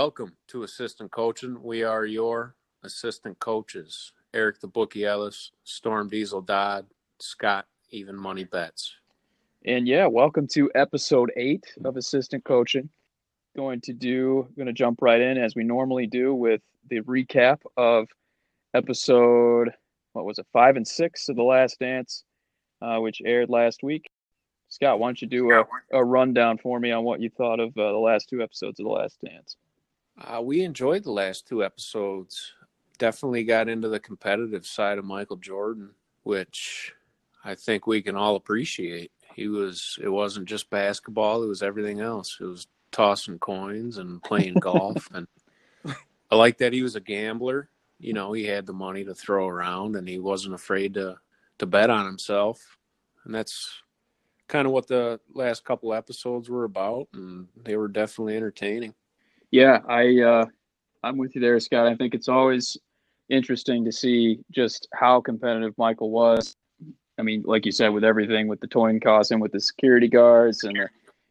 Welcome to Assistant Coaching. We are your assistant coaches Eric the Bookie Ellis, Storm Diesel Dodd, Scott Even Money Bets. And yeah, welcome to episode eight of Assistant Coaching. Going to do, going to jump right in as we normally do with the recap of episode, what was it, five and six of The Last Dance, uh, which aired last week. Scott, why don't you do a, a rundown for me on what you thought of uh, the last two episodes of The Last Dance? Uh, we enjoyed the last two episodes. Definitely got into the competitive side of Michael Jordan, which I think we can all appreciate. He was, it wasn't just basketball, it was everything else. It was tossing coins and playing golf. And I like that he was a gambler. You know, he had the money to throw around and he wasn't afraid to, to bet on himself. And that's kind of what the last couple episodes were about. And they were definitely entertaining. Yeah, I uh, I'm with you there, Scott. I think it's always interesting to see just how competitive Michael was. I mean, like you said, with everything, with the toying costs and with the security guards and the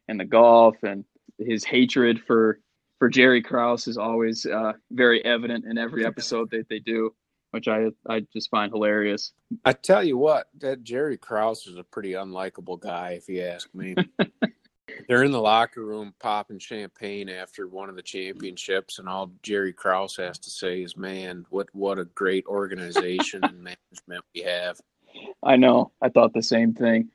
and the golf and his hatred for for Jerry Krause is always uh, very evident in every episode that they do, which I I just find hilarious. I tell you what, that Jerry Krause is a pretty unlikable guy, if you ask me. They're in the locker room popping champagne after one of the championships, and all Jerry Krause has to say is, "Man, what what a great organization and management we have." I know. I thought the same thing.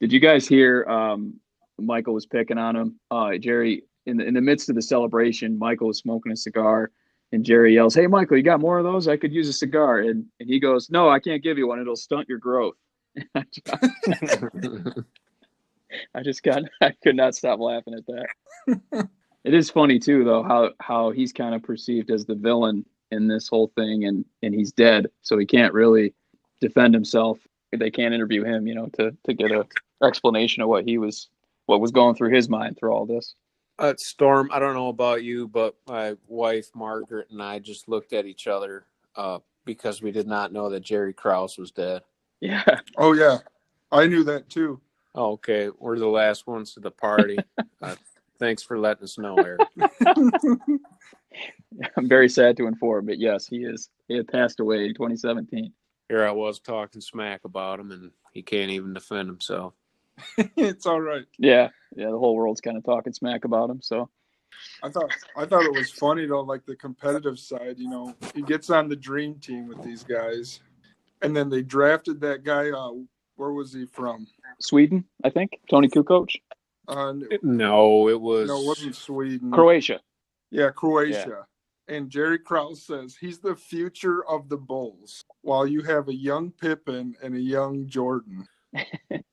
Did you guys hear? Um, Michael was picking on him. Uh, Jerry, in the in the midst of the celebration, Michael was smoking a cigar, and Jerry yells, "Hey, Michael, you got more of those? I could use a cigar." And and he goes, "No, I can't give you one. It'll stunt your growth." I just got I could not stop laughing at that. it is funny too though how how he's kind of perceived as the villain in this whole thing and and he's dead so he can't really defend himself. They can't interview him, you know, to to get a explanation of what he was what was going through his mind through all this. Uh, Storm, I don't know about you, but my wife Margaret and I just looked at each other uh, because we did not know that Jerry Krause was dead. Yeah. Oh yeah, I knew that too. Oh, okay, we're the last ones to the party. uh, thanks for letting us know, Eric. I'm very sad to inform, but yes, he is. He had passed away in 2017. Here I was talking smack about him, and he can't even defend himself. it's all right. Yeah, yeah, the whole world's kind of talking smack about him. So I thought I thought it was funny though, like the competitive side. You know, he gets on the dream team with these guys, and then they drafted that guy. Uh, where was he from? Sweden, I think. Toni Kukoc. Uh, No, it was. no, it wasn't Sweden. Croatia. Yeah, Croatia. And Jerry Krause says he's the future of the Bulls, while you have a young Pippen and a young Jordan.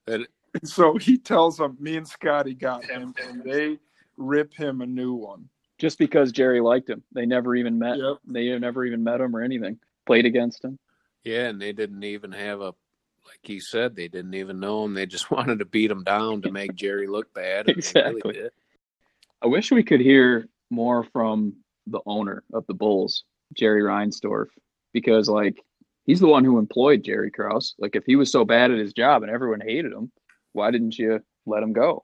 And so he tells them, me and Scotty got him, and they rip him a new one. Just because Jerry liked him, they never even met. Yep. They never even met him or anything. Played against him. Yeah, and they didn't even have a, like you said, they didn't even know him. They just wanted to beat him down to make Jerry look bad. Exactly. really. I wish we could hear more from the owner of the Bulls, Jerry Reinsdorf, because like he's the one who employed Jerry Krause. Like if he was so bad at his job and everyone hated him, why didn't you let him go?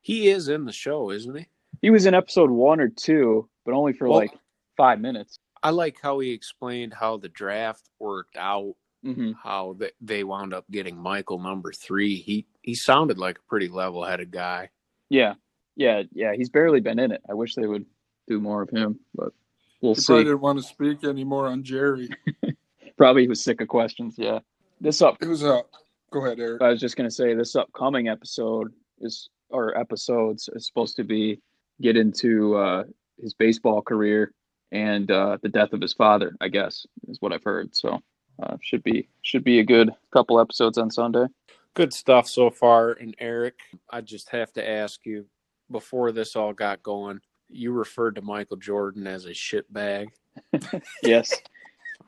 He is in the show, isn't he? He was in episode one or two, but only for Well- like five minutes. I like how he explained how the draft worked out, hmm how they, they wound up getting Michael number three. He he sounded like a pretty level headed guy. Yeah, yeah, yeah. He's barely been in it. I wish they would do more of him, but we'll He probably didn't want to speak anymore on Jerry. Probably he was sick of questions. Yeah. This up It was a. Go ahead, Eric. I was just going to say this upcoming episode is or episodes is supposed to be get into uh, his baseball career and uh, the death of his father. I guess is what I've heard. So uh, should be should be a good couple episodes on Sunday. Good stuff so far. And Eric, I just have to ask you before this all got going, you referred to Michael Jordan as a shit bag. Yes,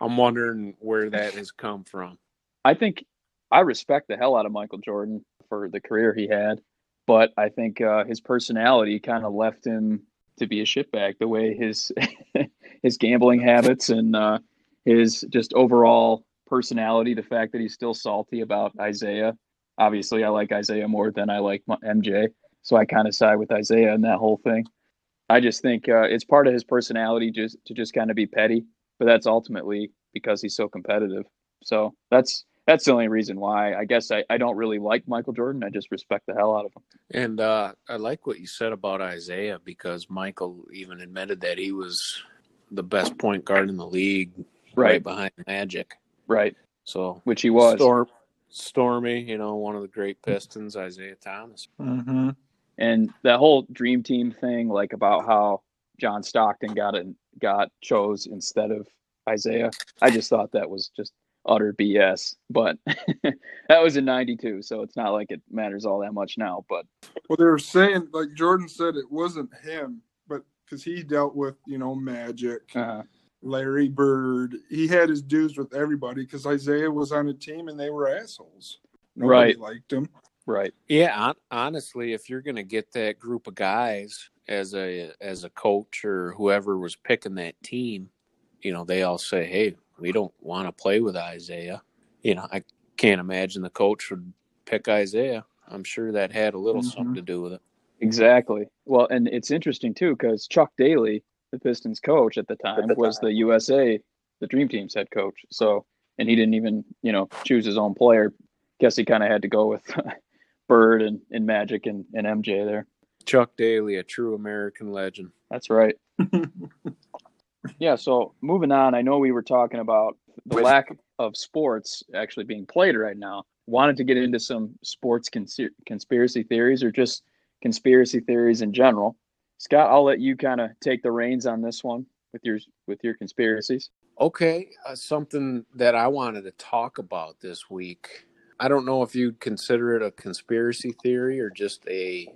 I'm wondering where that has come from. I think I respect the hell out of Michael Jordan for the career he had, but I think uh, his personality kind of left him to be a shitbag. The way his his gambling habits and uh, his just overall personality, the fact that he's still salty about Isiah. Obviously, I like Isiah more than I like MJ, so I kind of side with Isiah in that whole thing. I just think uh, it's part of his personality just to just kind of be petty, but that's ultimately because he's so competitive. So that's that's the only reason why. I guess I, I don't really like Michael Jordan. I just respect the hell out of him. And uh, I like what you said about Isiah because Michael even admitted that he was the best point guard in the league, right, right behind Magic. Right. So which he was. Storm, Stormy, you know, one of the great Pistons, Isiah Thomas. Mm-hmm. And that whole dream team thing, like about how John Stockton got it, got chose instead of Isiah. I just thought that was just utter BS. But that was in '92, so it's not like it matters all that much now. But well, they were saying, like Jordan said, it wasn't him, but because he dealt with you know Magic, uh-huh. Larry Bird, he had his dues with everybody because Isiah was on a team and they were assholes. Nobody right, liked him. Right. Yeah. Honestly, if you're going to get that group of guys as a as a coach or whoever was picking that team, you know, they all say, "Hey, we don't want to play with Isiah." You know, I can't imagine the coach would pick Isiah. I'm sure that had a little mm-hmm. something to do with it. Exactly. Well, and it's interesting too because Chuck Daly, the Pistons coach at the time, at the was time. the USA, the Dream Team's head coach. So, and he didn't even, you know, choose his own player. Guess he kind of had to go with Bird and, and Magic and, and MJ there. Chuck Daly, a true American legend. That's right. yeah. So moving on, I know we were talking about the lack of sports actually being played right now. Wanted to get into some sports cons- conspiracy theories or just conspiracy theories in general. Scott, I'll let you kind of take the reins on this one with your with your conspiracies. Okay, uh, something that I wanted to talk about this week. I don't know if you'd consider it a conspiracy theory or just a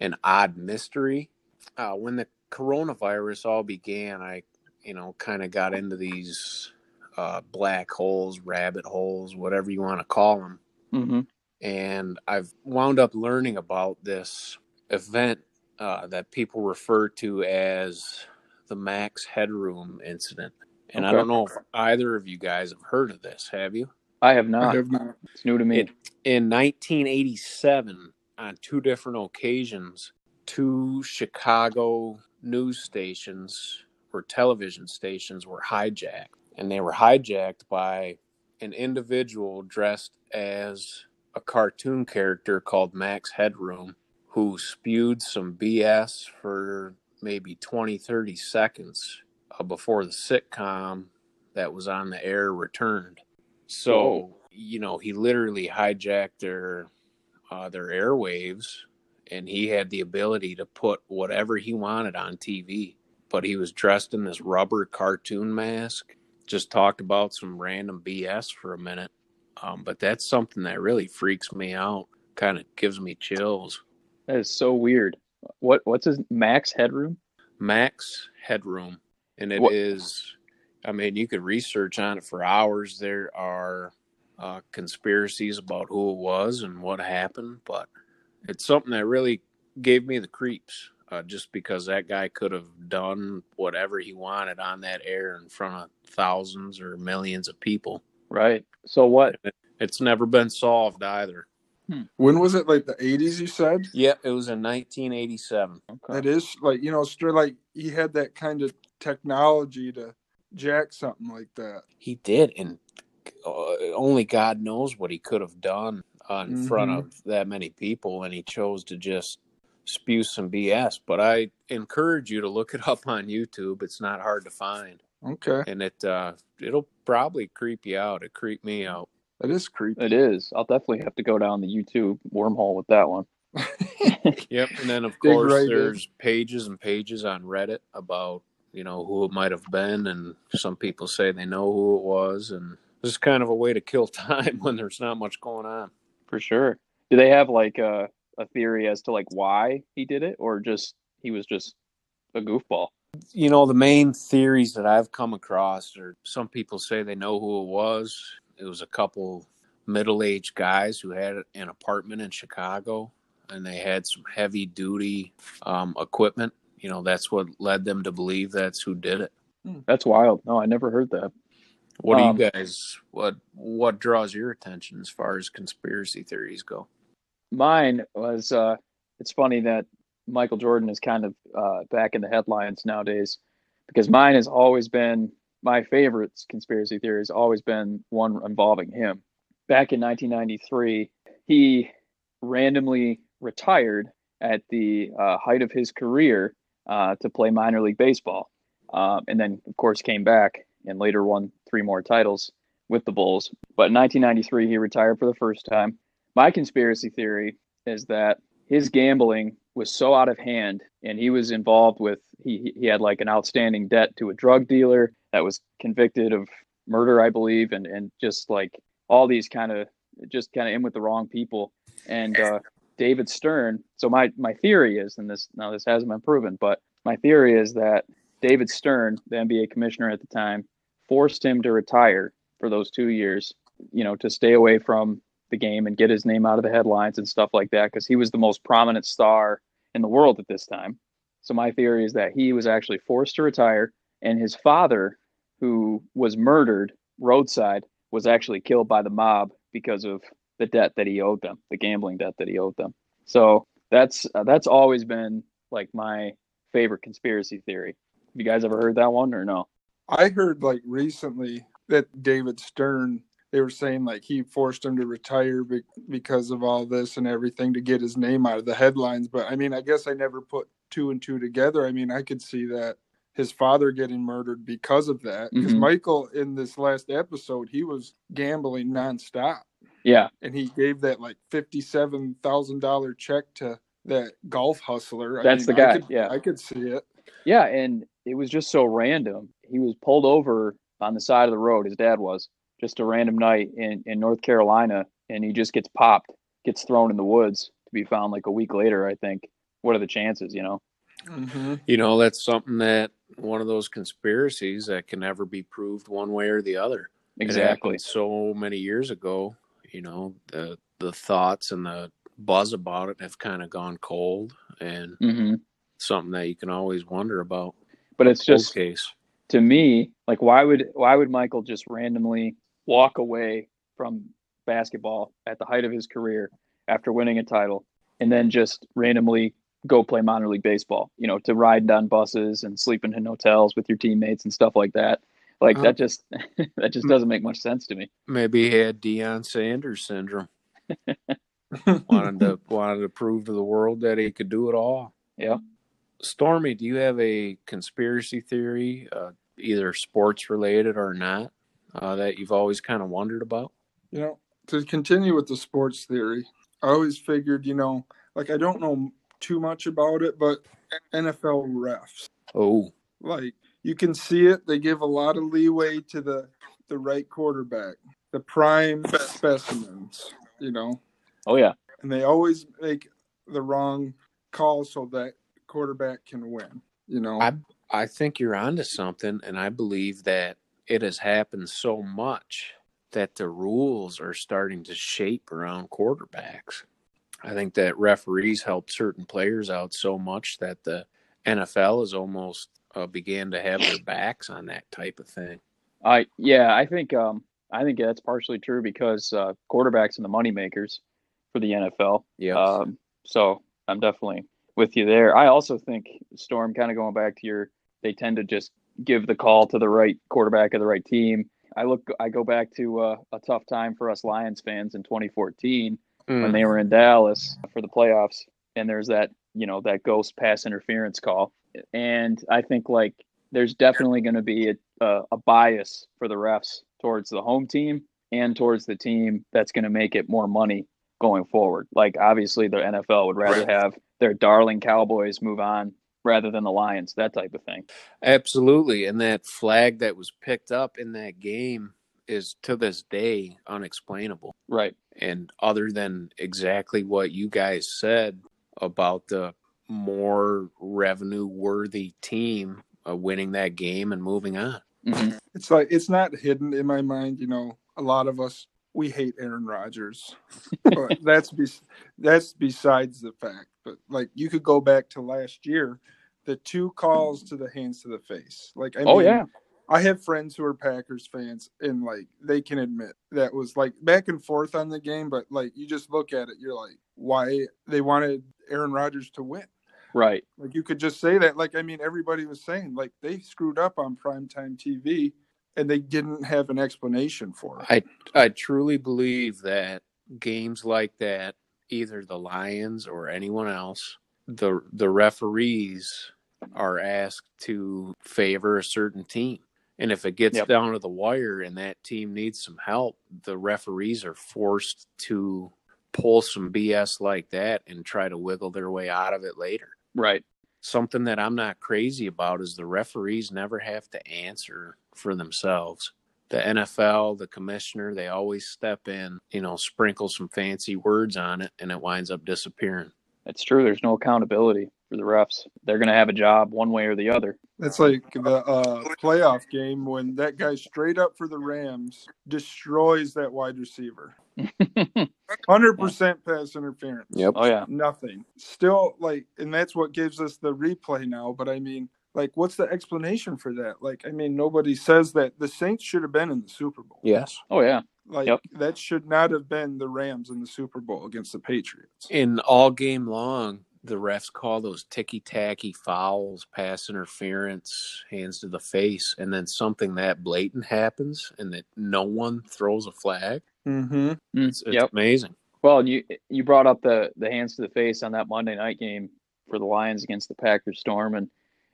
an odd mystery. Uh, when the coronavirus all began, I, you know, kind of got into these uh, black holes, rabbit holes, whatever you want to call them. Mm-hmm. And I've wound up learning about this event uh, that people refer to as the Max Headroom incident. And okay. I don't know if either of you guys have heard of this. Have you? I have not. I have not. It's new to me. In, in 1987, on two different occasions, two Chicago news stations or television stations were hijacked. And they were hijacked by an individual dressed as a cartoon character called Max Headroom who spewed some BS for maybe 20, 30 seconds uh, before the sitcom that was on the air returned. So, Whoa. you know, he literally hijacked their uh, their airwaves and he had the ability to put whatever he wanted on TV. But he was dressed in this rubber cartoon mask, just talked about some random BS for a minute. Um, but that's something that really freaks me out, kind of gives me chills. That is so weird. What what's his Max Headroom? Max Headroom, and it what? is. I mean, you could research on it for hours. There are uh, conspiracies about who it was and what happened, but it's something that really gave me the creeps. Uh, just because that guy could have done whatever he wanted on that air in front of thousands or millions of people. Right. So what? It's never been solved either. Hmm. When was it? Like the eighties? You said? Yeah, it was in 1987. Okay. That is like you know, straight like he had that kind of technology to jack something like that. He did, and uh, only God knows what he could have done uh, in mm-hmm. front of that many people, and he chose to just spew some BS. But I encourage you to look it up on YouTube. It's not hard to find. Okay. And it uh, it'll probably creep you out. It creeped me out. It is creepy. It is. I'll definitely have to go down the YouTube wormhole with that one. yep. And then of course right there's in. pages and pages on Reddit about, you know, who it might have been and some people say they know who it was and this is kind of a way to kill time when there's not much going on. For sure. Do they have like a, a theory as to like why he did it or just he was just a goofball? You know, the main theories that I've come across are some people say they know who it was it was a couple middle-aged guys who had an apartment in Chicago, and they had some heavy-duty um, equipment. You know, that's what led them to believe that's who did it. Hmm. That's wild. No, I never heard that. What um, do you um, guys? What what draws your attention as far as conspiracy theories go? Mine was. uh It's funny that Michael Jordan is kind of uh, back in the headlines nowadays because mine has always been my favorite conspiracy theory has always been one involving him. Back in 1993, he randomly retired at the uh, height of his career uh, to play minor league baseball. Um, and then, of course, came back and later won three more titles with the Bulls. But in 1993, he retired for the first time. My conspiracy theory is that his gambling was so out of hand and he was involved with he he had like an outstanding debt to a drug dealer that was convicted of murder i believe and and just like all these kind of just kind of in with the wrong people and uh, david stern so my my theory is and this now this hasn't been proven but my theory is that david stern the nba commissioner at the time forced him to retire for those two years you know to stay away from the game and get his name out of the headlines and stuff like that because he was the most prominent star in the world at this time. So my theory is that he was actually forced to retire, and his father, who was murdered roadside, was actually killed by the mob because of the debt that he owed them, the gambling debt that he owed them. So that's uh, that's always been like my favorite conspiracy theory. Have you guys ever heard that one or no? I heard like recently that David Stern they were saying like he forced him to retire be- because of all this and everything to get his name out of the headlines. But I mean, I guess I never put two and two together. I mean, I could see that his father getting murdered because of that. Because mm-hmm. Michael, in this last episode, he was gambling nonstop. Yeah, and he gave that like fifty-seven thousand dollar check to that golf hustler. That's I mean, the guy. I could, yeah, I could see it. Yeah, and it was just so random. He was pulled over on the side of the road. His dad was, just a random night in, in North Carolina and he just gets popped, gets thrown in the woods to be found like a week later, I think. What are the chances, you know? Mm-hmm. You know, that's something that one of those conspiracies that can never be proved one way or the other. Exactly. so many years ago, you know, the the thoughts and the buzz about it have kind of gone cold and mm-hmm. something that you can always wonder about. But it's just case. to me, like why would why would Michael just randomly walk away from basketball at the height of his career after winning a title and then just randomly go play minor league baseball, you know, to ride on buses and sleeping in hotels with your teammates and stuff like that. Like uh, that just that just doesn't make much sense to me. Maybe he had Deion Sanders syndrome. wanted to wanted to prove to the world that he could do it all. Yeah. Stormy, do you have a conspiracy theory, uh, either sports related or not? uh, that you've always kind of wondered about? You know, to continue with the sports theory, I always figured, you know, like I don't know too much about it, but NFL refs. Oh, like you can see it. They give a lot of leeway to the the right quarterback, the prime specimens. You know. Oh yeah. And they always make the wrong call so that quarterback can win. You know. I I think you're onto something, and I believe that it has happened so much that the rules are starting to shape around quarterbacks. I think that referees help certain players out so much that the NFL has almost uh, began to have their backs on that type of thing. I yeah, I think um, I think that's partially true because uh, quarterbacks and the money makers for the NFL. Yeah. Um, so I'm definitely with you there. I also think Storm, kind of going back to your, they tend to just give the call to the right quarterback of the right team. I look, I go back to uh, a tough time for us Lions fans in 2014 mm. when they were in Dallas for the playoffs, and there's that you know that ghost pass interference call, and I think like there's definitely going to be a, a, a bias for the refs towards the home team and towards the team that's going to make it more money going forward. Like obviously the NFL would rather have their darling Cowboys move on rather than the Lions, that type of thing. Absolutely. And that flag that was picked up in that game is to this day unexplainable. Right. And other than exactly what you guys said about the more revenue worthy team uh, winning that game and moving on. Mm-hmm. It's like it's not hidden in my mind, you know, a lot of us we hate Aaron Rodgers. but that's be, that's besides the fact. But like you could go back to last year, the two calls to the hands to the face. Like I oh, mean, oh yeah, I have friends who are Packers fans, and like they can admit that was like back and forth on the game. But like you just look at it, you're like, why they wanted Aaron Rodgers to win? Right. Like you could just say that. Like I mean, everybody was saying like they screwed up on primetime TV, and they didn't have an explanation for it. I I truly believe that games like that, either the Lions or anyone else, the the referees are asked to favor a certain team. And if it gets yep. down to the wire and that team needs some help, the referees are forced to pull some BS like that and try to wiggle their way out of it later. Right. Something that I'm not crazy about is the referees never have to answer for themselves. The NFL, the commissioner, they always step in, you know, sprinkle some fancy words on it, and it winds up disappearing. It's true. There's no accountability for the refs. They're going to have a job one way or the other. That's like the uh, playoff game when that guy straight up for the Rams destroys that wide receiver. Hundred percent pass interference. Yep. Oh yeah. Nothing. Still like, and that's what gives us the replay now. But I mean, like, what's the explanation for that? Like, I mean, nobody says that the Saints should have been in the Super Bowl. Yes. Oh yeah. Like yep. that should not have been the Rams in the Super Bowl against the Patriots. In all game long, the refs call those ticky tacky fouls, pass interference, hands to the face, and then something that blatant happens and that no one throws a flag. Mm-hmm. It's, it's yep. amazing. Well, you you brought up the the hands to the face on that Monday night game for the Lions against the Packers Storm, and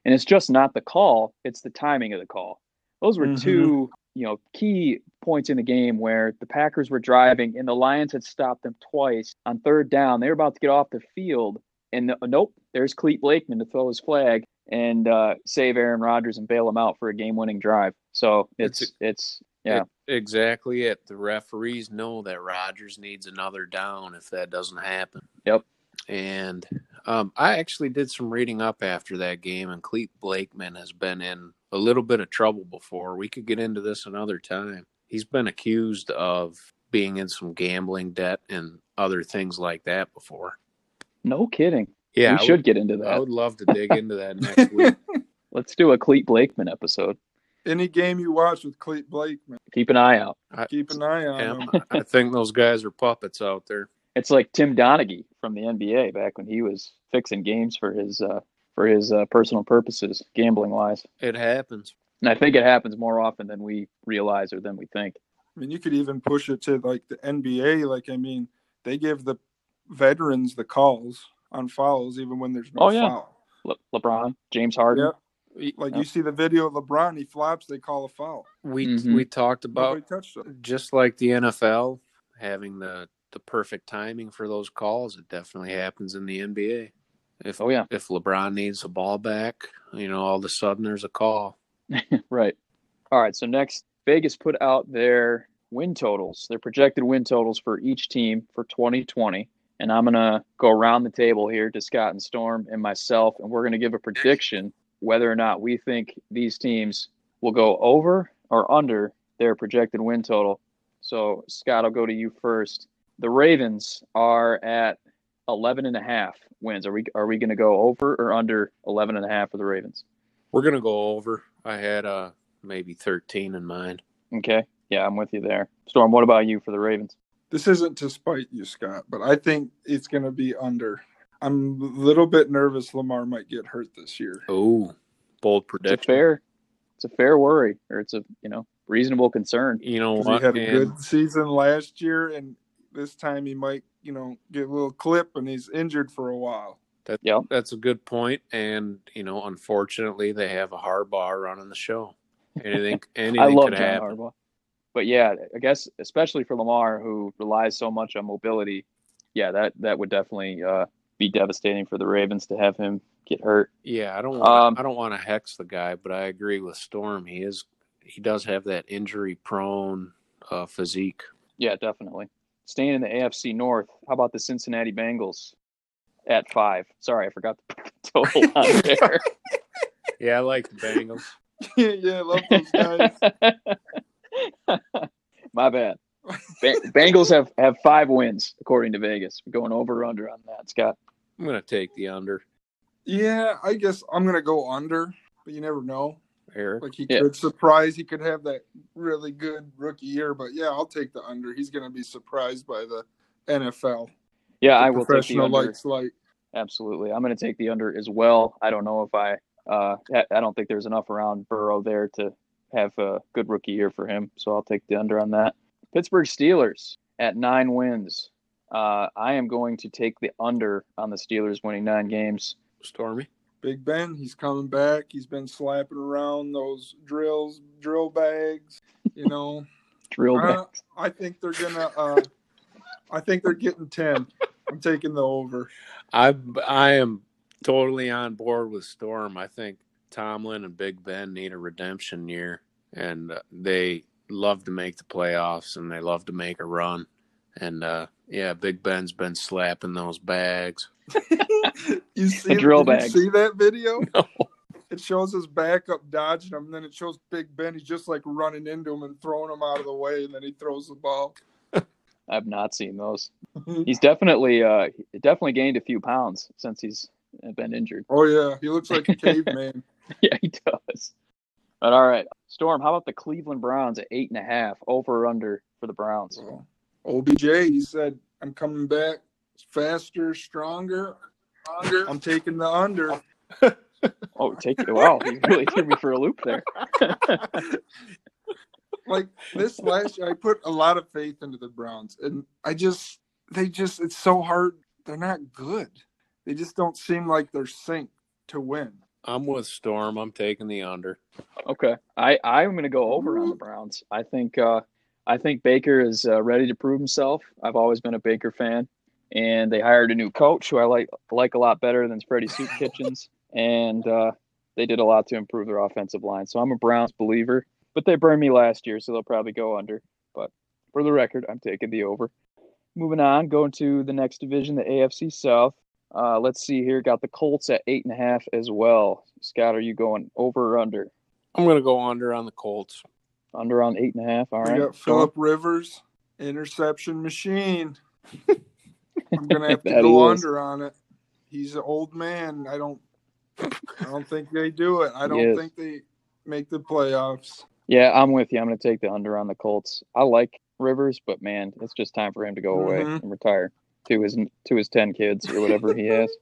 and it's just not the call; it's the timing of the call. Those were mm-hmm. two you know key points in the game where the Packers were driving and the Lions had stopped them twice on third down. They were about to get off the field, and uh, nope, there's Clete Blakeman to throw his flag and uh, save Aaron Rodgers and bail him out for a game-winning drive. So it's it's, it's yeah, it, exactly it. The referees know that Rodgers needs another down if that doesn't happen. Yep. And um, I actually did some reading up after that game, and Clete Blakeman has been in a little bit of trouble before. We could get into this another time. He's been accused of being in some gambling debt and other things like that before. No kidding. Yeah, we I should would, get into that. I would love to dig into that next week. Let's do a Clete Blakeman episode. Any game you watch with Clete Blakeman, keep an eye out. I, keep an eye on him. I think those guys are puppets out there. It's like Tim Donaghy from the NBA back when he was fixing games for his uh, for his uh, personal purposes, gambling wise. It happens, and I think it happens more often than we realize or than we think. I mean, you could even push it to like the NBA. Like, I mean, they give the veterans the calls on fouls even when there's no oh, yeah. foul. Le- LeBron, James Harden. Yep. Like yep. you see the video of LeBron, he flops, they call a foul. We mm-hmm. we talked about just like the NFL having the the perfect timing for those calls. It definitely happens in the NBA. If oh yeah, if LeBron needs a ball back, you know, all of a sudden there's a call. right. All right. So next, Vegas put out their win totals, their projected win totals for each team for 2020. And I'm going to go around the table here to Scott and Storm and myself, and we're going to give a prediction whether or not we think these teams will go over or under their projected win total. So, Scott, I'll go to you first. The Ravens are at 11 and a half wins. Are we are we going to go over or under 11 and a half for the Ravens? We're going to go over. I had uh maybe 13 in mind. Okay. Yeah, I'm with you there. Storm, what about you for the Ravens? This isn't to spite you, Scott, but I think it's going to be under. I'm a little bit nervous Lamar might get hurt this year. Oh, bold prediction. It's a fair, it's a fair worry, or it's a you know reasonable concern. You know what? He had a good season last year, and this time he might you know get a little clip, and he's injured for a while. That, yep. That's a good point, and you know, unfortunately, they have a Harbaugh running the show. Anything, anything I love could John happen. Harbaugh but yeah, I guess especially for Lamar, who relies so much on mobility, yeah, that that would definitely uh, be devastating for the Ravens to have him get hurt. Yeah, I don't want um, I don't want to hex the guy, but I agree with Storm. He is he does have that injury prone uh, physique. Yeah, definitely. Staying in the AFC North, how about the Cincinnati Bengals at five? Sorry, I forgot the total on there. yeah, I like the Bengals. yeah, yeah, I love those guys. My bad. Bengals have, have five wins according to Vegas. We're going over or under on that, Scott. I'm going to take the under. Yeah, I guess I'm going to go under, but you never know. Eric. Like he yeah. could surprise. He could have that really good rookie year, but yeah, I'll take the under. He's going to be surprised by the NFL. Yeah, the I will take the under. Lights light. absolutely. I'm going to take the under as well. I don't know if I, uh, I don't think there's enough around Burrow there to have a good rookie year for him. So I'll take the under on that. Pittsburgh Steelers at nine wins. Uh, I am going to take the under on the Steelers winning nine games. Stormy. Big Ben, he's coming back. He's been slapping around those drills, drill bags. You know, drill bags. I, I think they're gonna. Uh, I think they're getting ten. I'm taking the over. I I am totally on board with Storm. I think Tomlin and Big Ben need a redemption year, and uh, they love to make the playoffs and they love to make a run. And uh, yeah, Big Ben's been slapping those bags. you see, drill bag. see that video? No. It shows his backup dodging him, and then it shows Big Ben. He's just like running into him and throwing him out of the way, and then he throws the ball. I've not seen those. he's definitely uh definitely gained a few pounds since he's been injured. Oh yeah, he looks like a caveman. yeah, he does. But all right, Storm. How about the Cleveland Browns at eight and a half over or under for the Browns? Oh. OBJ, he said, "I'm coming back faster, stronger, stronger. I'm taking the under." oh, take it! Wow, you really threw me for a loop there. like this last year, I put a lot of faith into the Browns, and I just they just it's so hard. They're not good. They just don't seem like they're synced to win. I'm with Storm. I'm taking the under. Okay, I I'm going to go over on the Browns. I think uh, I think Baker is uh, ready to prove himself. I've always been a Baker fan, and they hired a new coach who I like like a lot better than Freddie Soup Kitchens, and uh, they did a lot to improve their offensive line. So I'm a Browns believer but they burned me last year, so they'll probably go under. But for the record, I'm taking the over. Moving on, going to the next division, the AFC South. Uh, let's see here. Got the Colts at eight and a half as well. Scott, are you going over or under? I'm going to go under on the Colts. Under on eight and a half. All right. We got Philip Rivers, interception machine. I'm going to have to go under on it. He's an old man. I don't. I don't think they do it. I don't think they make the playoffs. Yeah, I'm with you. I'm going to take the under on the Colts. I like Rivers, but man, it's just time for him to go away mm-hmm. and retire to his to his ten kids or whatever he has.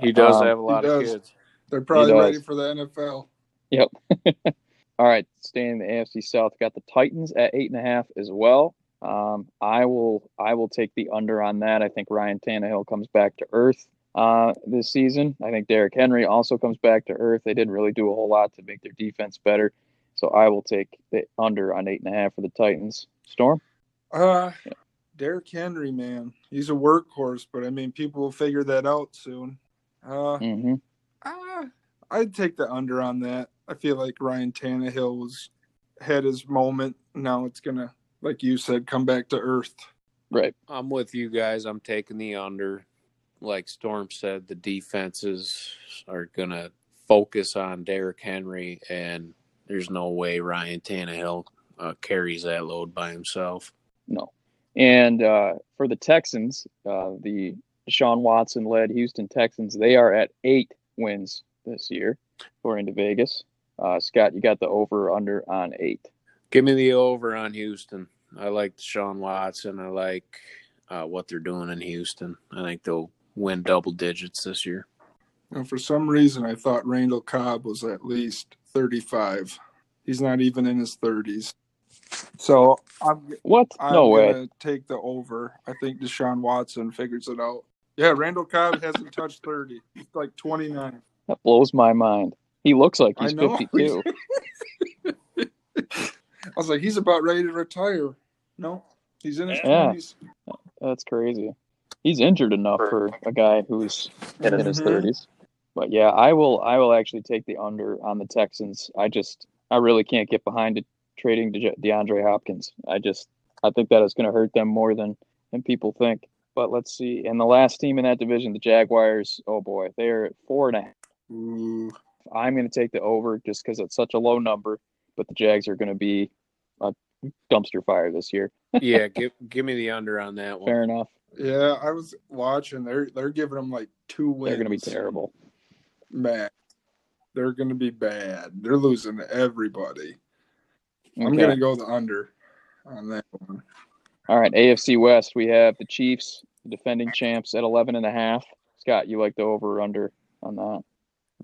He does um, have a lot of kids. They're probably ready for the NFL. Yep. All right, staying in the AFC South, got the Titans at eight and a half as well. Um, I will I will take the under on that. I think Ryan Tannehill comes back to earth uh, this season. I think Derrick Henry also comes back to earth. They didn't really do a whole lot to make their defense better. So I will take the under on eight and a half for the Titans. Storm? Uh, yeah. Derrick Henry, man, he's a workhorse, but I mean, people will figure that out soon. Uh, mm-hmm. uh, I'd take the under on that. I feel like Ryan Tannehill was had his moment. Now it's gonna, like you said, come back to earth. Right. I'm with you guys. I'm taking the under. Like Storm said, the defenses are gonna focus on Derrick Henry and there's no way Ryan Tannehill uh, carries that load by himself. No. And uh, for the Texans, uh, the Sean Watson led Houston Texans, they are at eight wins this year, according to Vegas. Uh, Scott, you got the over under on eight. Give me the over on Houston. I like Sean Watson. I like uh, what they're doing in Houston. I think they'll win double digits this year. And for some reason, I thought Randall Cobb was at least 35. He's not even in his 30s. So I'm what? I'm no way. Take the over. I think Deshaun Watson figures it out. Yeah, Randall Cobb hasn't touched 30. He's like 29. That blows my mind. He looks like he's 52. I was like, he's about ready to retire. No, he's in his yeah. That's crazy. He's injured enough for a guy who's in mm-hmm. his 30s. But yeah, I will. I will actually take the under on the Texans. I just, I really can't get behind it trading De- DeAndre Hopkins. I just, I think that is going to hurt them more than than people think. But let's see. And the last team in that division, the Jaguars. Oh boy, they are at four and a half. Ooh. I'm going to take the over just because it's such a low number. But the Jags are going to be a dumpster fire this year. yeah, give give me the under on that one. Fair enough. Yeah, I was watching. They're they're giving them like two wins. They're going to be terrible bad. They're going to be bad. They're losing everybody. Okay. I'm going to go the under on that one. All right, AFC West, we have the Chiefs, the defending champs at 11 and a half. Scott, you like the over or under on that?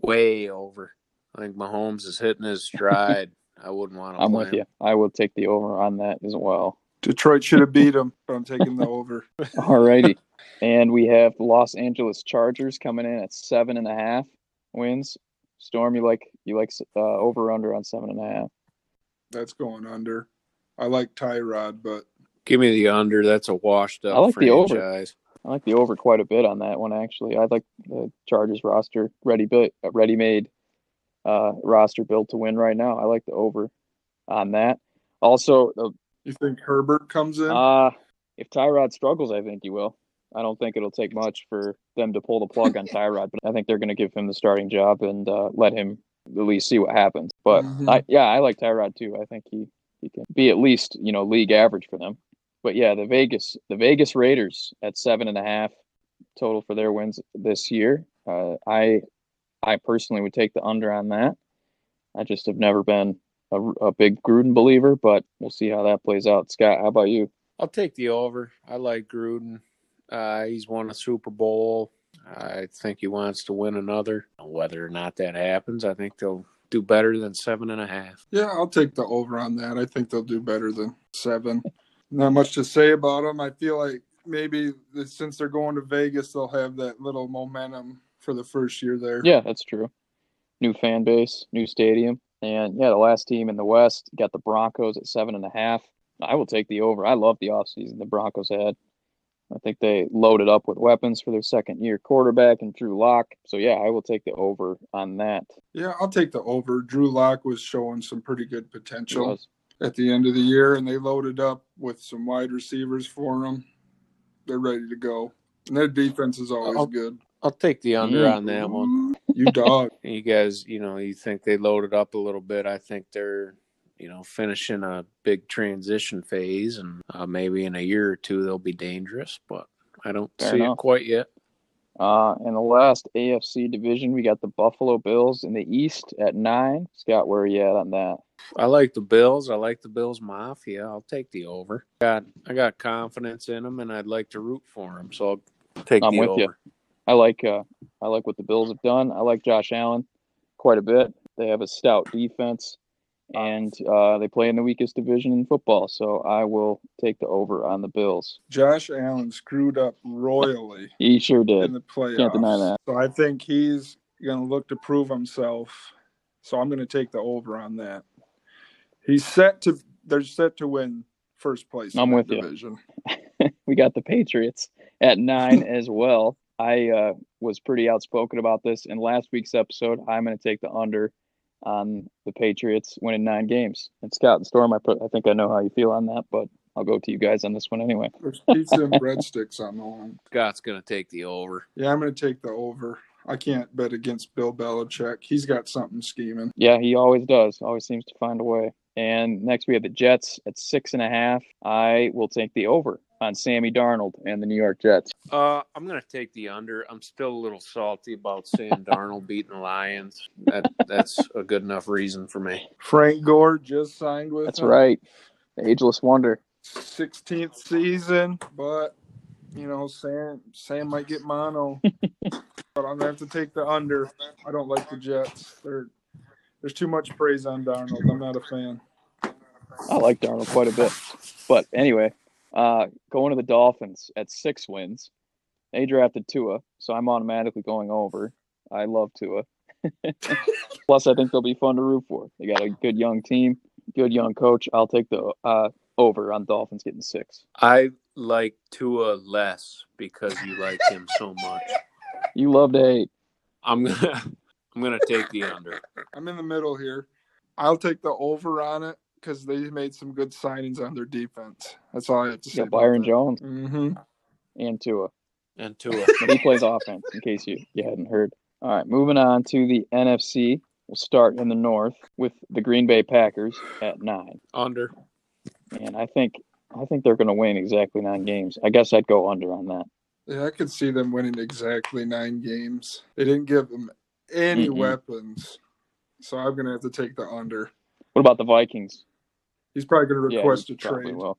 Way over. I think Mahomes is hitting his stride. I wouldn't want to. I'm with you. I will take the over on that as well. Detroit should have beat them, but I'm taking the over. All righty. and we have the Los Angeles Chargers coming in at seven and a half wins. Storm, you like you like uh, over under on seven and a half? That's going under. I like Tyrod, but give me the under. That's a washed up. I like franchise. the over. I like the over quite a bit on that one actually. I like the Chargers roster ready built, ready made uh, roster built to win right now. I like the over on that. Also, the, you think Herbert comes in? Uh if Tyrod struggles, I think he will. I don't think it'll take much for them to pull the plug on Tyrod, but I think they're going to give him the starting job and uh, let him at least see what happens. But mm-hmm. I, yeah, I like Tyrod too. I think he he can be at least you know league average for them. But yeah, the Vegas the Vegas Raiders at seven and a half total for their wins this year. Uh, I I personally would take the under on that. I just have never been a, a big Gruden believer, but we'll see how that plays out. Scott, how about you? I'll take the over. I like Gruden. Uh, he's won a Super Bowl. I think he wants to win another. Whether or not that happens, I think they'll do better than seven and a half. Yeah, I'll take the over on that. I think they'll do better than seven. Not much to say about them. I feel like maybe since they're going to Vegas, they'll have that little momentum for the first year there. Yeah, that's true. New fan base, new stadium. And yeah, the last team in the West got the Broncos at seven and a half. I will take the over. I love the offseason the Broncos had. I think they loaded up with weapons for their second year quarterback and Drew Lock. So yeah, I will take the over on that. Yeah, I'll take the over. Drew Lock was showing some pretty good potential at the end of the year, and they loaded up with some wide receivers for them. They're ready to go. And their defense is always I'll, good. I'll take the under mm. on that one. You dog. you guys, you know, you think they loaded up a little bit. I think they're you know, finishing a big transition phase, and uh, maybe in a year or two they'll be dangerous. But I don't Fair see enough. it quite yet. Uh, in the last AFC division, we got the Buffalo Bills in the East at nine. Scott, where are you at on that? I like the Bills. I like the Bills Mafia. I'll take the over. Got I got confidence in them, and I'd like to root for them. So I'll take I'm the with over. You. I like uh, I like what the Bills have done. I like Josh Allen quite a bit. They have a stout defense and uh, they play in the weakest division in football. So I will take the over on the Bills. Josh Allen screwed up royally. he sure did in the playoffs. Can't deny that. So I think he's going to look to prove himself. So I'm going to take the over on that. He's set to. They're set to win first place. I'm with division. you. we got the Patriots at nine as well. I uh, was pretty outspoken about this in last week's episode. I'm going to take the under on the Patriots winning nine games. And Scott and Storm, I put, I think I know how you feel on that, but I'll go to you guys on this one anyway. There's pizza and breadsticks on the line. Scott's gonna take the over. Yeah, I'm gonna take the over. I can't bet against Bill Belichick. He's got something scheming. Yeah, he always does. Always seems to find a way. And next we have the Jets at six and a half. I will take the over on Sammy Darnold and the New York Jets. Uh, I'm going to take the under. I'm still a little salty about Sam Darnold beating the Lions. That that's a good enough reason for me. Frank Gore just signed with. That's him. right, the ageless wonder. 16th season, but you know Sam Sam might get mono. but I'm gonna have to take the under. I don't like the Jets. They're, there's too much praise on Darnold. I'm not a fan. I like Darnold quite a bit, but anyway, uh, going to the Dolphins at six wins. They drafted Tua, so I'm automatically going over. I love Tua. Plus, I think they'll be fun to root for. They got a good young team, good young coach. I'll take the uh, over on Dolphins getting six. I like Tua less because you like him so much. You love to hate. I'm gonna I'm gonna take the under. I'm in the middle here. I'll take the over on it because they made some good signings on their defense. That's all I have to say. Yeah, Byron Jones mm-hmm. and Tua. And Tua. he plays offense, in case you, you hadn't heard. All right, moving on to the NFC. We'll start in the North with the Green Bay Packers at nine. Under. And I think I think they're going to win exactly nine games. I guess I'd go under on that. Yeah, I could see them winning exactly nine games. They didn't give them any mm weapons, so I'm going to have to take the under. What about the Vikings? He's probably going to request yeah, a trade. Will.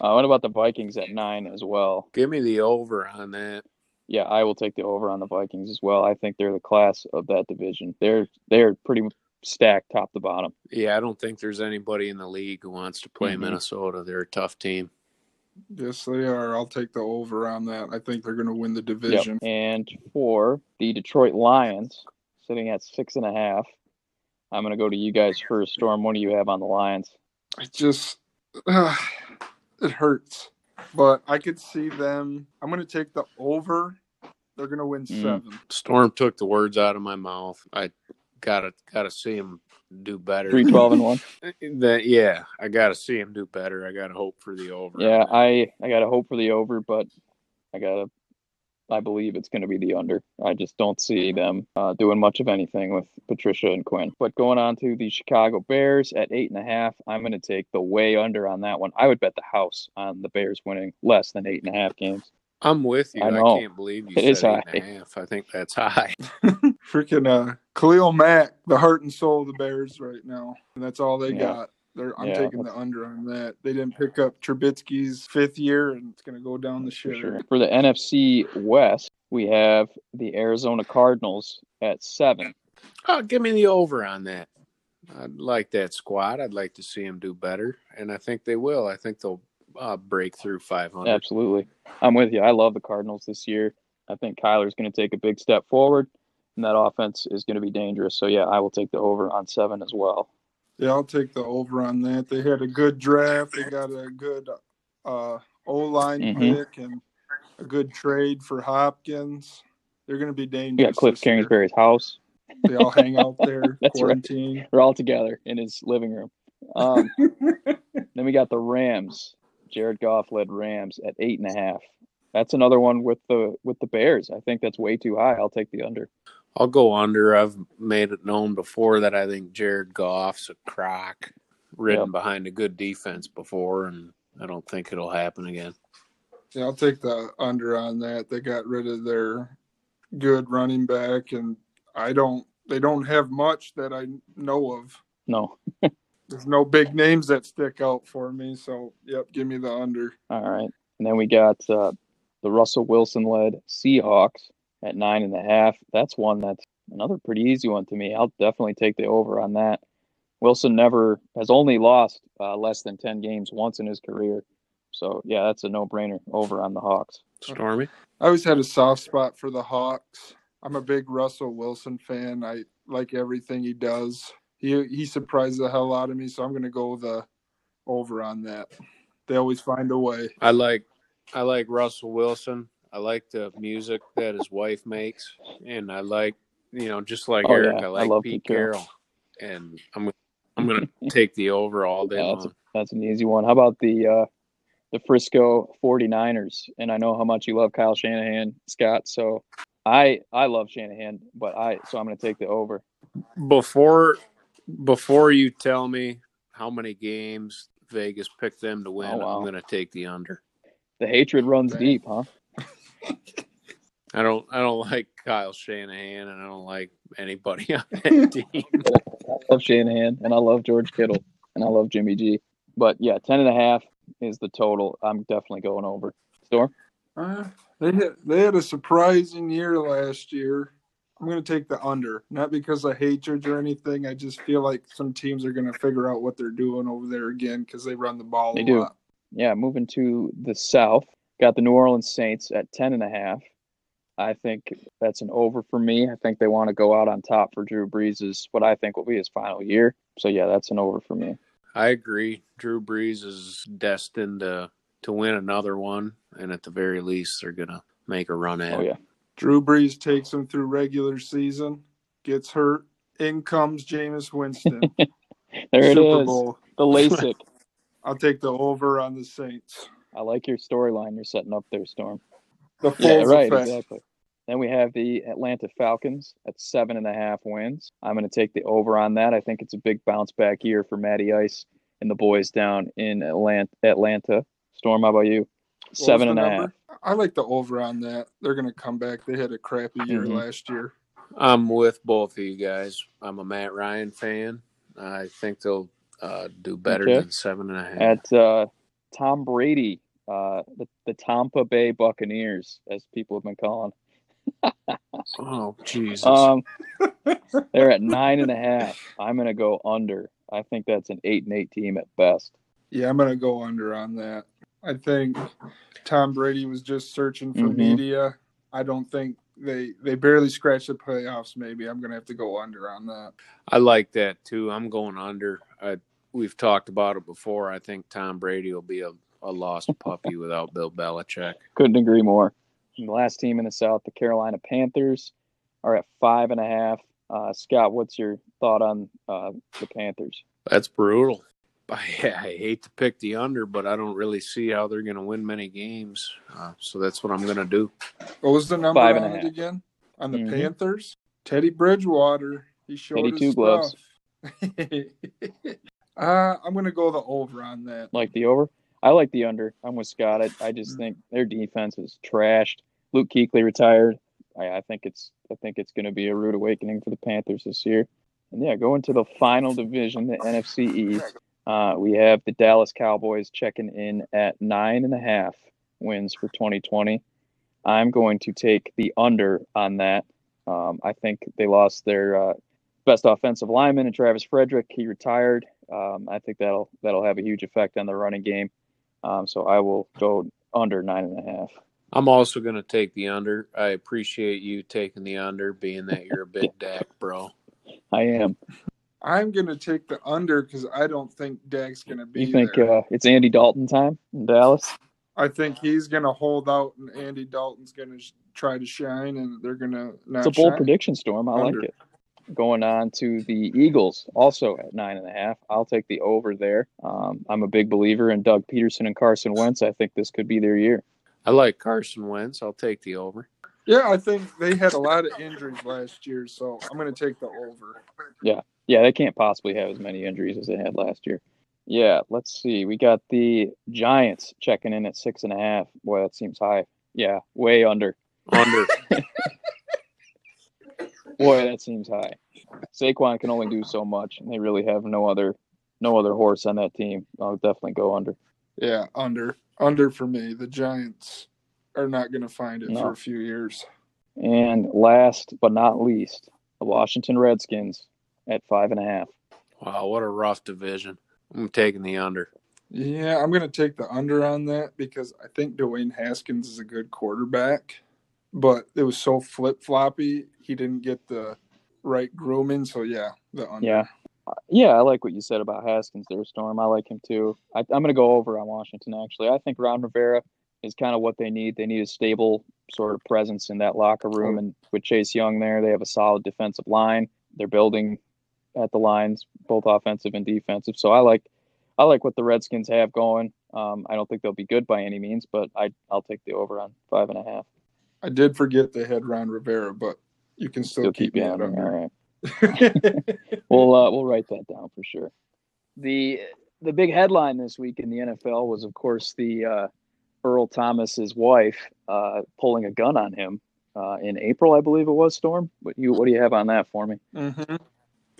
Uh, what about the Vikings at nine as well? Give me the over on that. yeah, I will take the over on the Vikings as well. I think they're the class of that division. They're they're pretty stacked top to bottom. Yeah, I don't think there's anybody in the league who wants to play mm-hmm. Minnesota. They're a tough team. Yes, they are. I'll take the over on that. I think they're going to win the division. Yep. And for the Detroit Lions, sitting at six and a half, I'm going to go to you guys first. Storm, what do you have on the Lions? It just, uh, it hurts. But I could see them. I'm going to take the over. They're going to win mm. seven. Storm took the words out of my mouth. I gotta gotta see him do better. Three twelve and one. that yeah, I gotta see him do better. I gotta hope for the over. Yeah, I I gotta hope for the over, but I gotta I believe it's going to be the under. I just don't see them uh, doing much of anything with Patricia and Quinn. But going on to the Chicago Bears at eight and a half, I'm going to take the way under on that one. I would bet the house on the Bears winning less than eight and a half games. I'm with you. I, know. I can't believe you it said eight and a half. I think that's high. Freaking uh, Khalil Mack, the heart and soul of the Bears right now, and that's all they yeah. got. They're, I'm yeah, taking the under on that. They didn't pick up Trubisky's fifth year, and it's going to go down the shitter. Sure. For the NFC West, we have the Arizona Cardinals at seven. Oh, give me the over on that. I'd like that squad. I'd like to see them do better, and I think they will. I think they'll uh, break through 500. Absolutely, I'm with you. I love the Cardinals this year. I think Kyler's going to take a big step forward, and that offense is going to be dangerous. So yeah, I will take the over on seven as well. Yeah, I'll take the over on that. They had a good draft. They got a good uh, O line mm-hmm. pick and a good trade for Hopkins. They're going to be dangerous. Yeah, Cliff Kingsbury's house. They all hang out there, quarantine. Right. They're all together in his living room. Um, then we got the Rams. Jared Goff led Rams at eight and a half. That's another one with the with the Bears. I think that's way too high. I'll take the under. I'll go under. I've made it known before that I think Jared Goff's a crack, ridden yep. behind a good defense before, and I don't think it'll happen again. Yeah, I'll take the under on that. They got rid of their good running back, and I don't. They don't have much that I know of. No. There's no big names that stick out for me. So, yep, give me the under. All right, and then we got uh, the Russell Wilson led Seahawks at nine and a half. That's one that's another pretty easy one to me. I'll definitely take the over on that. Wilson never has only lost uh, less than 10 games once in his career. So, yeah, that's a no brainer over on the Hawks. Stormy? I always had a soft spot for the Hawks. I'm a big Russell Wilson fan. I like everything he does. He he surprised the hell out of me, so I'm going to go the over on that. They always find a way. I like I like Russell Wilson. I like the music that his wife makes, and I like you know just like oh, Eric, yeah. I like I Pete, Pete Carroll. Carroll, and I'm I'm gonna take the over all day yeah, that's, a, that's, an easy one. How about the uh, the Frisco 49ers? And I know how much you love Kyle Shanahan, Scott. So I I love Shanahan, but I so I'm gonna take the over. Before before you tell me how many games Vegas picked them to win, oh, wow. I'm gonna take the under. The hatred runs deep, huh? I don't I don't like Kyle Shanahan and I don't like anybody on that team. I love Shanahan and I love George Kittle and I love Jimmy G. But yeah, ten and a half is the total. I'm definitely going over. Storm? Uh, they had they had a surprising year last year. I'm going to take the under, not because I hate George or anything. I just feel like some teams are going to figure out what they're doing over there again because they run the ball. They do. Lot. Yeah, moving to the South, got the New Orleans Saints at ten and a half. I think that's an over for me. I think they want to go out on top for Drew Brees' what I think will be his final year. So yeah, that's an over for me. I agree. Drew Brees is destined to to win another one, and at the very least, they're gonna make a run at. Oh yeah. Drew Brees takes him through regular season, gets hurt, in comes Jameis Winston. there Super it is. Bowl. The LASIK. I'll take the over on the Saints. I like your storyline you're setting up there, Storm. The yeah, right, effect. exactly. Then we have the Atlanta Falcons at seven and a half wins. I'm going to take the over on that. I think it's a big bounce back year for Matty Ice and the boys down in Atlanta. Storm, how about you? Seven and a half. I like the over on that. They're going to come back. They had a crappy year mm-hmm. last year. I'm with both of you guys. I'm a Matt Ryan fan. I think they'll uh, do better okay. than seven and a half. At uh, Tom Brady uh, the, the Tampa Bay Buccaneers, as people have been calling. oh Jesus! Um, they're at nine and a half. I'm gonna go under. I think that's an eight and eight team at best. Yeah, I'm gonna go under on that. I think Tom Brady was just searching for Mhm. media. I don't think they they barely scratched the playoffs. Maybe I'm gonna have to go under on that. I like that too. I'm going under. I, we've talked about it before. I think Tom Brady will be a, a lost puppy without Bill Belichick. Couldn't agree more. And the last team in the South, the Carolina Panthers, are at five and a half. Uh, Scott, what's your thought on uh, the Panthers? That's brutal. I, I hate to pick the under, but I don't really see how they're going to win many games. Uh, so that's what I'm going to do. What was the number Five and on a it again? On the Mhm. Panthers, Teddy Bridgewater. He showed Teddy his Two Gloves. uh, I'm gonna go the over on that. Like the over? I like the under. I'm with Scott. I, I just think their defense is trashed. Luke Kuechly retired. I, I think it's I think it's going to be a rude awakening for the Panthers this year. And yeah, going to the final division, the NFC East. Uh, we have the Dallas Cowboys checking in at nine and a half wins for 2020. I'm going to take the under on that. Um, I think they lost their uh, best offensive lineman and Travis Frederick. He retired. Um, I think that'll that'll have a huge effect on the running game. Um, so I will go under nine and a half. I'm also going to take the under. I appreciate you taking the under, being that you're a big Dak bro. I am. I'm gonna take the under because I don't think Dak's gonna be You think there. uh, it's Andy Dalton time in Dallas? I think he's gonna hold out, and Andy Dalton's gonna sh- try to shine, and they're gonna not It's a bold shine. prediction, Storm. I Under. like it. Going on to the Eagles, also at nine and a half. I'll take the over there. Um, I'm a big believer in Doug Pederson and Carson Wentz. I think this could be their year. I like Carson Wentz. I'll take the over. Yeah, I think they had a lot of injuries last year, so I'm gonna take the over. Yeah, yeah, they can't possibly have as many injuries as they had last year. Yeah, let's see. We got the Giants checking in at six and a half. Boy, that seems high. Yeah, way under. Under. Boy, that seems high. Saquon can only do so much, and they really have no other no other horse on that team. I'll definitely go under. Yeah, under under for me. The Giants are not gonna find it No. for a few years. And last but not least, the Washington Redskins at five and a half. wow, what a rough division. I'm taking the under. Yeah, I'm gonna take the under on that because I think Dwayne Haskins is a good quarterback, but it was so flip floppy. He didn't get the right grooming. So yeah, the under. Yeah. Yeah, I like what you said about Haskins there, Storm. I like him too. I, I'm going to go over on Washington, actually. I think Ron Rivera is kind of what they need. They need a stable sort of presence in that locker room. And with Chase Young there, they have a solid defensive line. They're building at the lines, both offensive and defensive. So I like I like what the Redskins have going. Um, I don't think they'll be good by any means, but I, I'll take the over on five and a half. I did forget they had Ron Rivera, but you can still, Still keep, keep me you at on there. All under. right. we'll uh, we'll write that down for sure. The the big headline this week in the NFL was, of course, the uh, Earl Thomas's wife uh, pulling a gun on him uh, in April, I believe it was. Storm, what you what do you have on that for me? hmm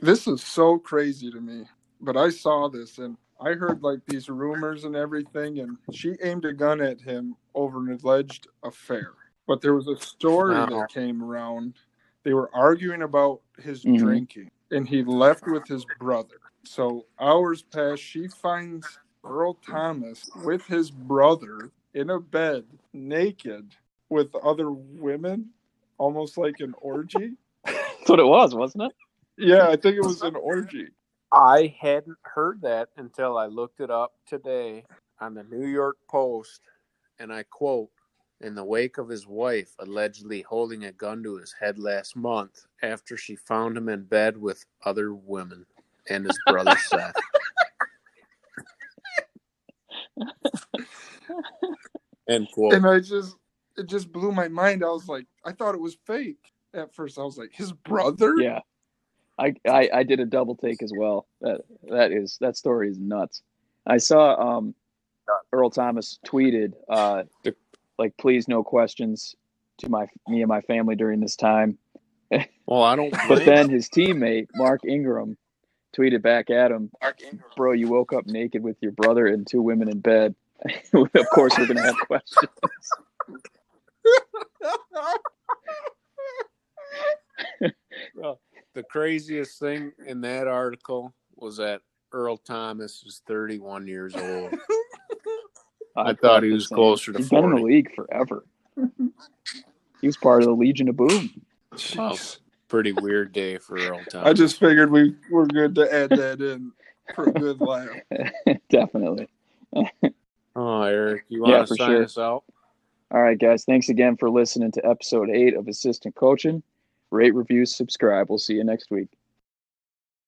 This is so crazy to me, but I saw this and I heard like these rumors and everything, and she aimed a gun at him over an alleged affair. But there was a story Wow. that came around. They were arguing about his Mhm. drinking, and he left with his brother. So hours pass. She finds Earl Thomas with his brother in a bed, naked, with other women, almost like an orgy. That's what it was, wasn't it? Yeah, I think it was an orgy. I hadn't heard that until I looked it up today on the New York Post, and I quote, in the wake of his wife allegedly holding a gun to his head last month after she found him in bed with other women and his brother Seth. End quote. and I just it just blew my mind. I was like, I thought it was fake at first. I was like, his brother. Yeah. I, I, I did a double take as well. That that is that story is nuts. I saw um Earl Thomas tweeted uh like please no questions to my me and my family during this time. Well, I don't. But then his teammate Mark Ingram tweeted back at him, "Bro, you woke up naked with your brother and two women in bed. of course, we're going to have questions. well, the craziest thing in that article was that Earl Thomas was 31 years old. I, I thought he was closer to He's 40. been in the league forever. he was part of the Legion of Boom. Well, pretty weird day for Earl Thomas. I just figured we were good to add that in for a good laugh. Definitely. oh, Eric, you want Yeah, to sign sure. us out? All right, guys. Thanks again for listening to episode eight of Assistant Coaching. Rate, review, subscribe. We'll see you next week.